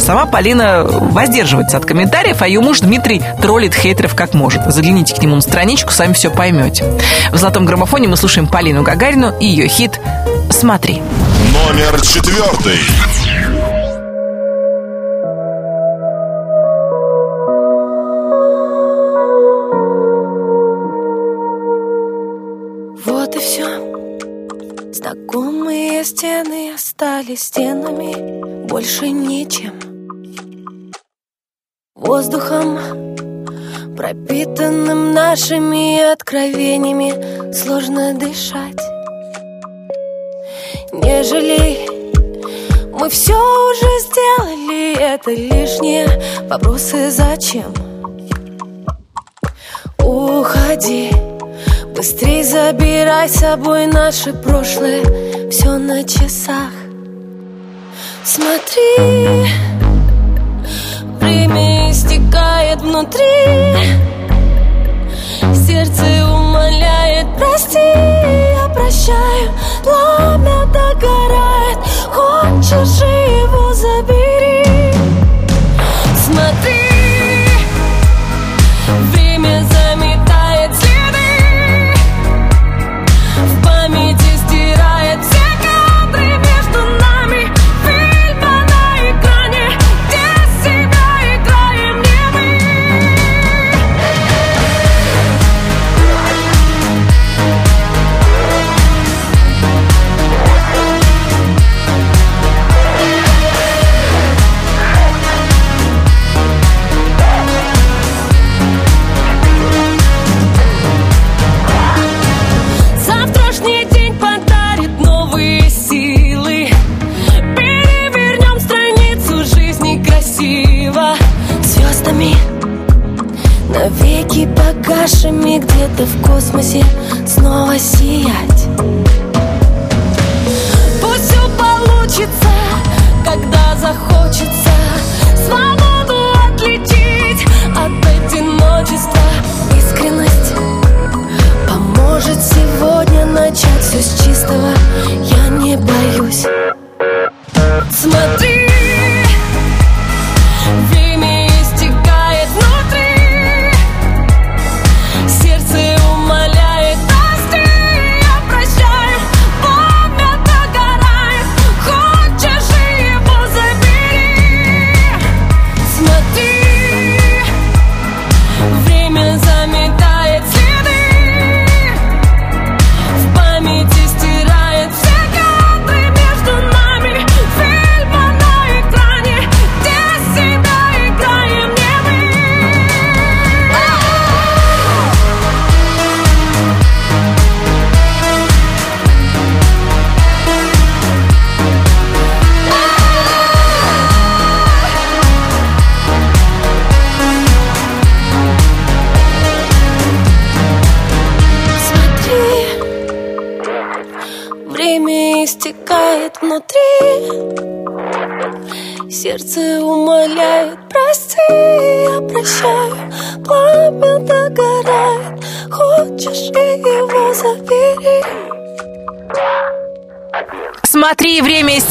Сама Полина воздерживается от комментариев, а ее муж Дмитрий троллит хейтеров как может. Загляните к нему на страничку, сами все поймете. В «Золотом граммофоне» мы слушаем Полину Гагарину и ее хит «Смотри». Номер четвертый. Остались стенами, больше ничем. Воздухом, пропитанным нашими откровениями, сложно дышать. Не жалей, мы все уже сделали, это лишние вопросы зачем? Уходи. Быстрей забирай с собой наше прошлое Все на часах Смотри Время истекает внутри. Сердце умоляет Прости, я прощаю. Пламя догорает Хочешь его забери. Смотри погашими где-то в космосе? Снова сиять. Пусть все получится, когда захочется. Свободу отличить от одиночества. Искренность Поможет сегодня начать все с чистого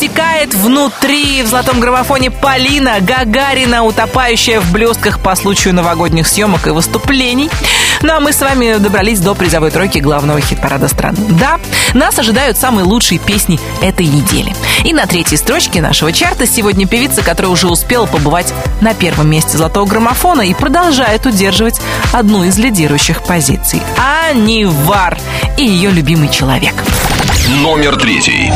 время истекает внутри. В золотом граммофоне Полина Гагарина, утопающая в блестках по случаю новогодних съемок и выступлений. Ну а мы с вами добрались до призовой тройки главного хит-парада страны. Да, нас ожидают самые лучшие песни этой недели. И на третьей строчке нашего чарта сегодня певица, которая уже успела побывать на первом месте золотого граммофона и продолжает удерживать одну из лидирующих позиций. Ани Вар и ее любимый человек. Номер третий.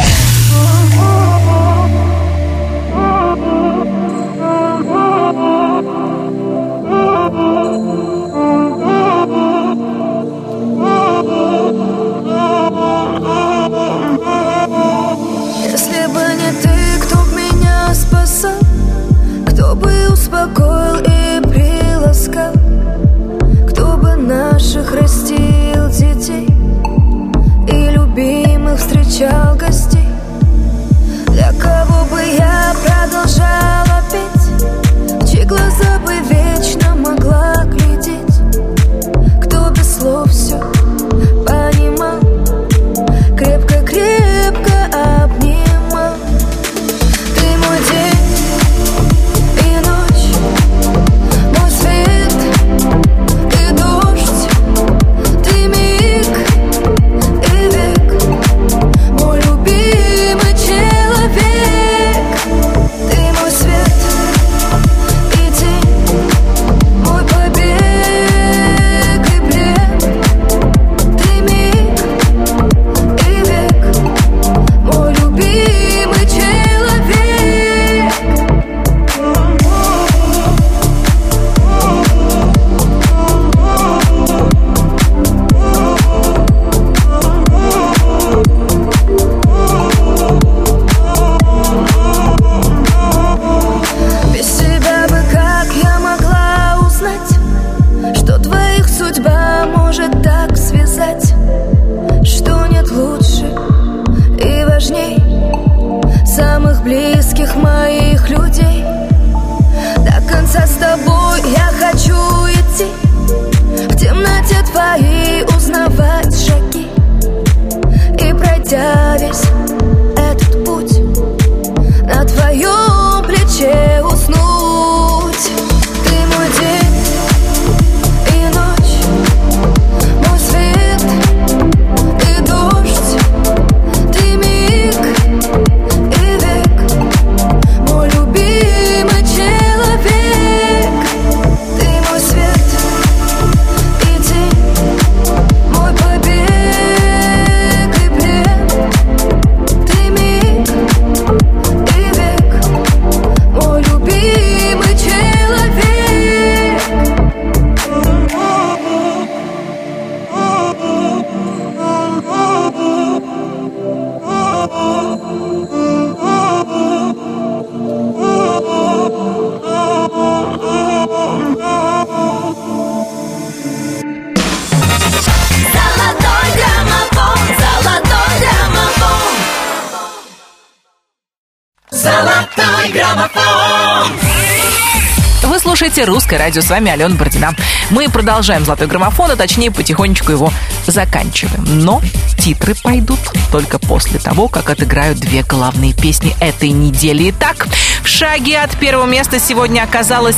радио. С вами Алена Бородина. Мы продолжаем «Золотой граммофон», а точнее потихонечку его заканчиваем. Но титры пойдут только после того, как отыграют две главные песни этой недели. Итак, в шаге от первого места сегодня оказалась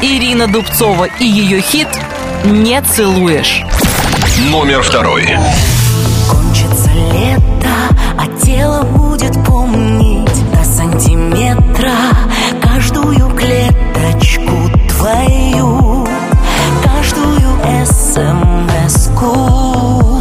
Ирина Дубцова и ее хит «Не целуешь». Номер второй. Кончится лето, а тело будет помнить до сантиметра каждую клеточку твою, каждую смс-ку. Эм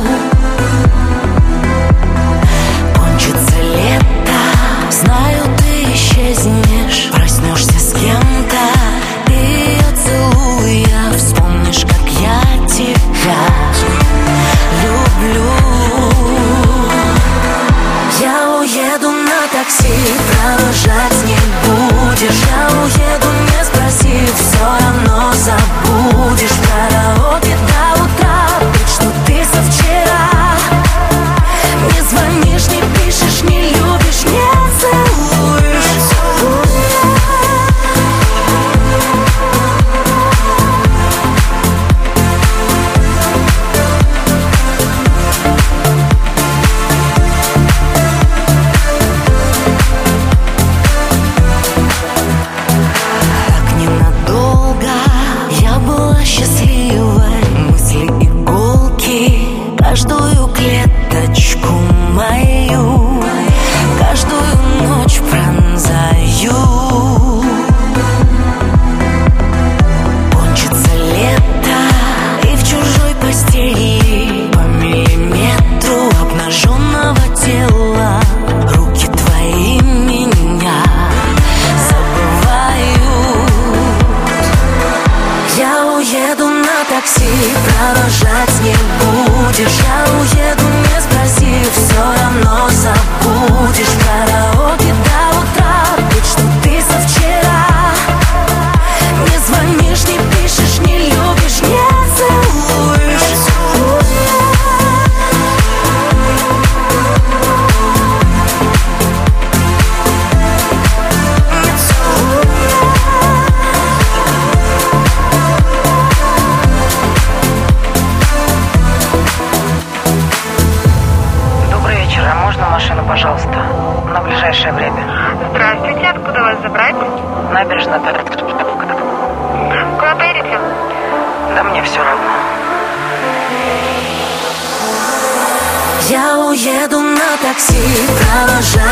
такси провожать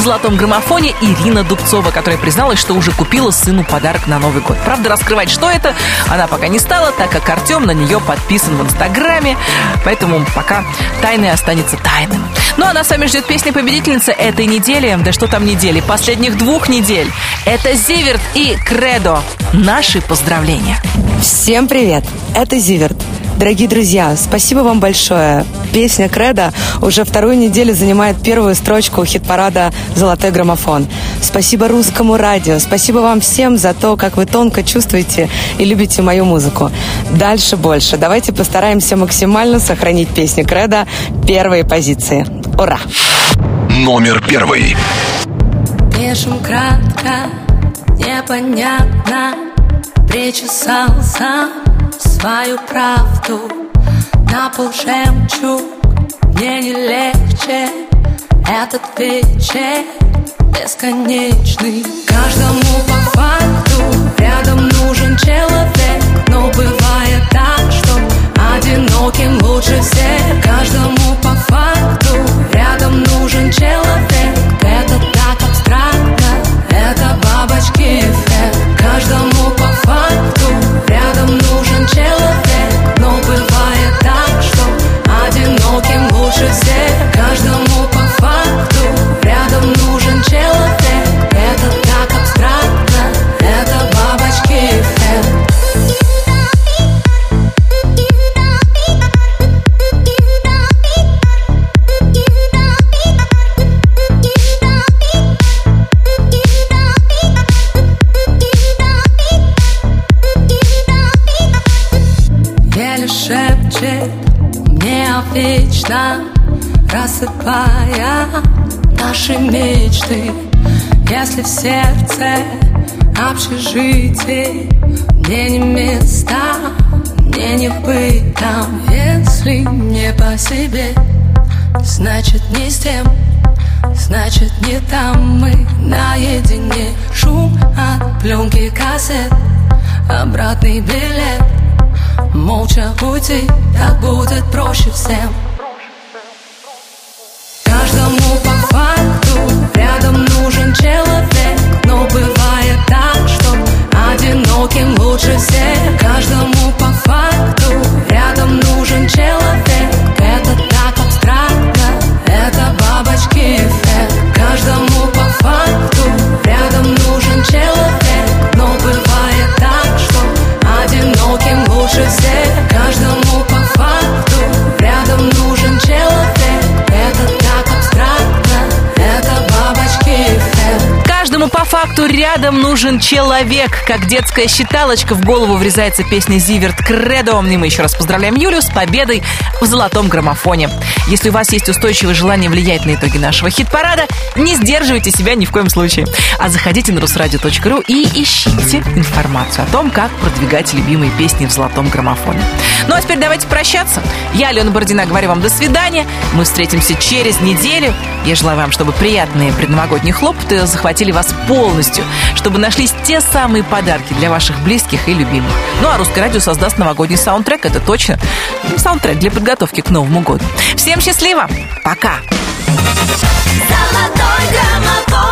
в золотом граммофоне Ирина Дубцова, которая призналась, что уже купила сыну подарок на Новый год. Правда, раскрывать, что это, она пока не стала, так как Артем на нее подписан в Инстаграме, поэтому пока тайное останется тайным. Ну а нас с вами ждет песня победительницы этой недели, да что там недели, последних двух недель. Это Зиверт и Кредо. Наши поздравления. Всем привет! Это Зиверт. Дорогие друзья, спасибо вам большое. Песня «Кредо» уже вторую неделю занимает первую строчку хит-парада «Золотой граммофон». Спасибо русскому радио, спасибо вам всем за то, как вы тонко чувствуете и любите мою музыку. Дальше больше. Давайте постараемся максимально сохранить песню «Кредо» первые позиции. Ура! Номер первый. Пишем кратко, непонятно Причесался свою правду На пол жемчуг. Мне не легче Этот вечер бесконечный. Каждому по факту Рядом нужен человек Но бывает так, что Одиноким лучше всех. Каждому по факту Рядом нужен человек. Это так абстрактно Это бабочки эффект. Каждому по факту Рядом нужен человек лучше всех Каждому сердце общежитие, мне не места, мне не быть там. Если не по себе, значит не с тем, значит не там мы наедине. Шум от пленки кассет, обратный билет. Молча уйти, так будет проще всем Каждому по факту рядом нужен человек одиноким лучше всех. Каждому по факту рядом нужен человек. Это так абстрактно, это бабочки эффект. Каждому по факту рядом нужен человек по факту рядом нужен человек. Как детская считалочка в голову врезается песня Зиверт Кредо. И мы еще раз поздравляем Юлю с победой в золотом граммофоне. Если у вас есть устойчивое желание влиять на итоги нашего хит-парада, не сдерживайте себя ни в коем случае. А заходите на русрадио.ру и ищите информацию о том, как продвигать любимые песни в золотом граммофоне. Ну а теперь давайте прощаться. Я, Алена Бородина, говорю вам до свидания. Мы встретимся через неделю. Я желаю вам, чтобы приятные предновогодние хлопоты захватили вас полностью, чтобы нашлись те самые подарки для ваших близких и любимых. Ну а Русское радио создаст новогодний саундтрек, это точно. Саундтрек для подготовки к Новому году. Всем счастливо! Пока! Золотой граммофон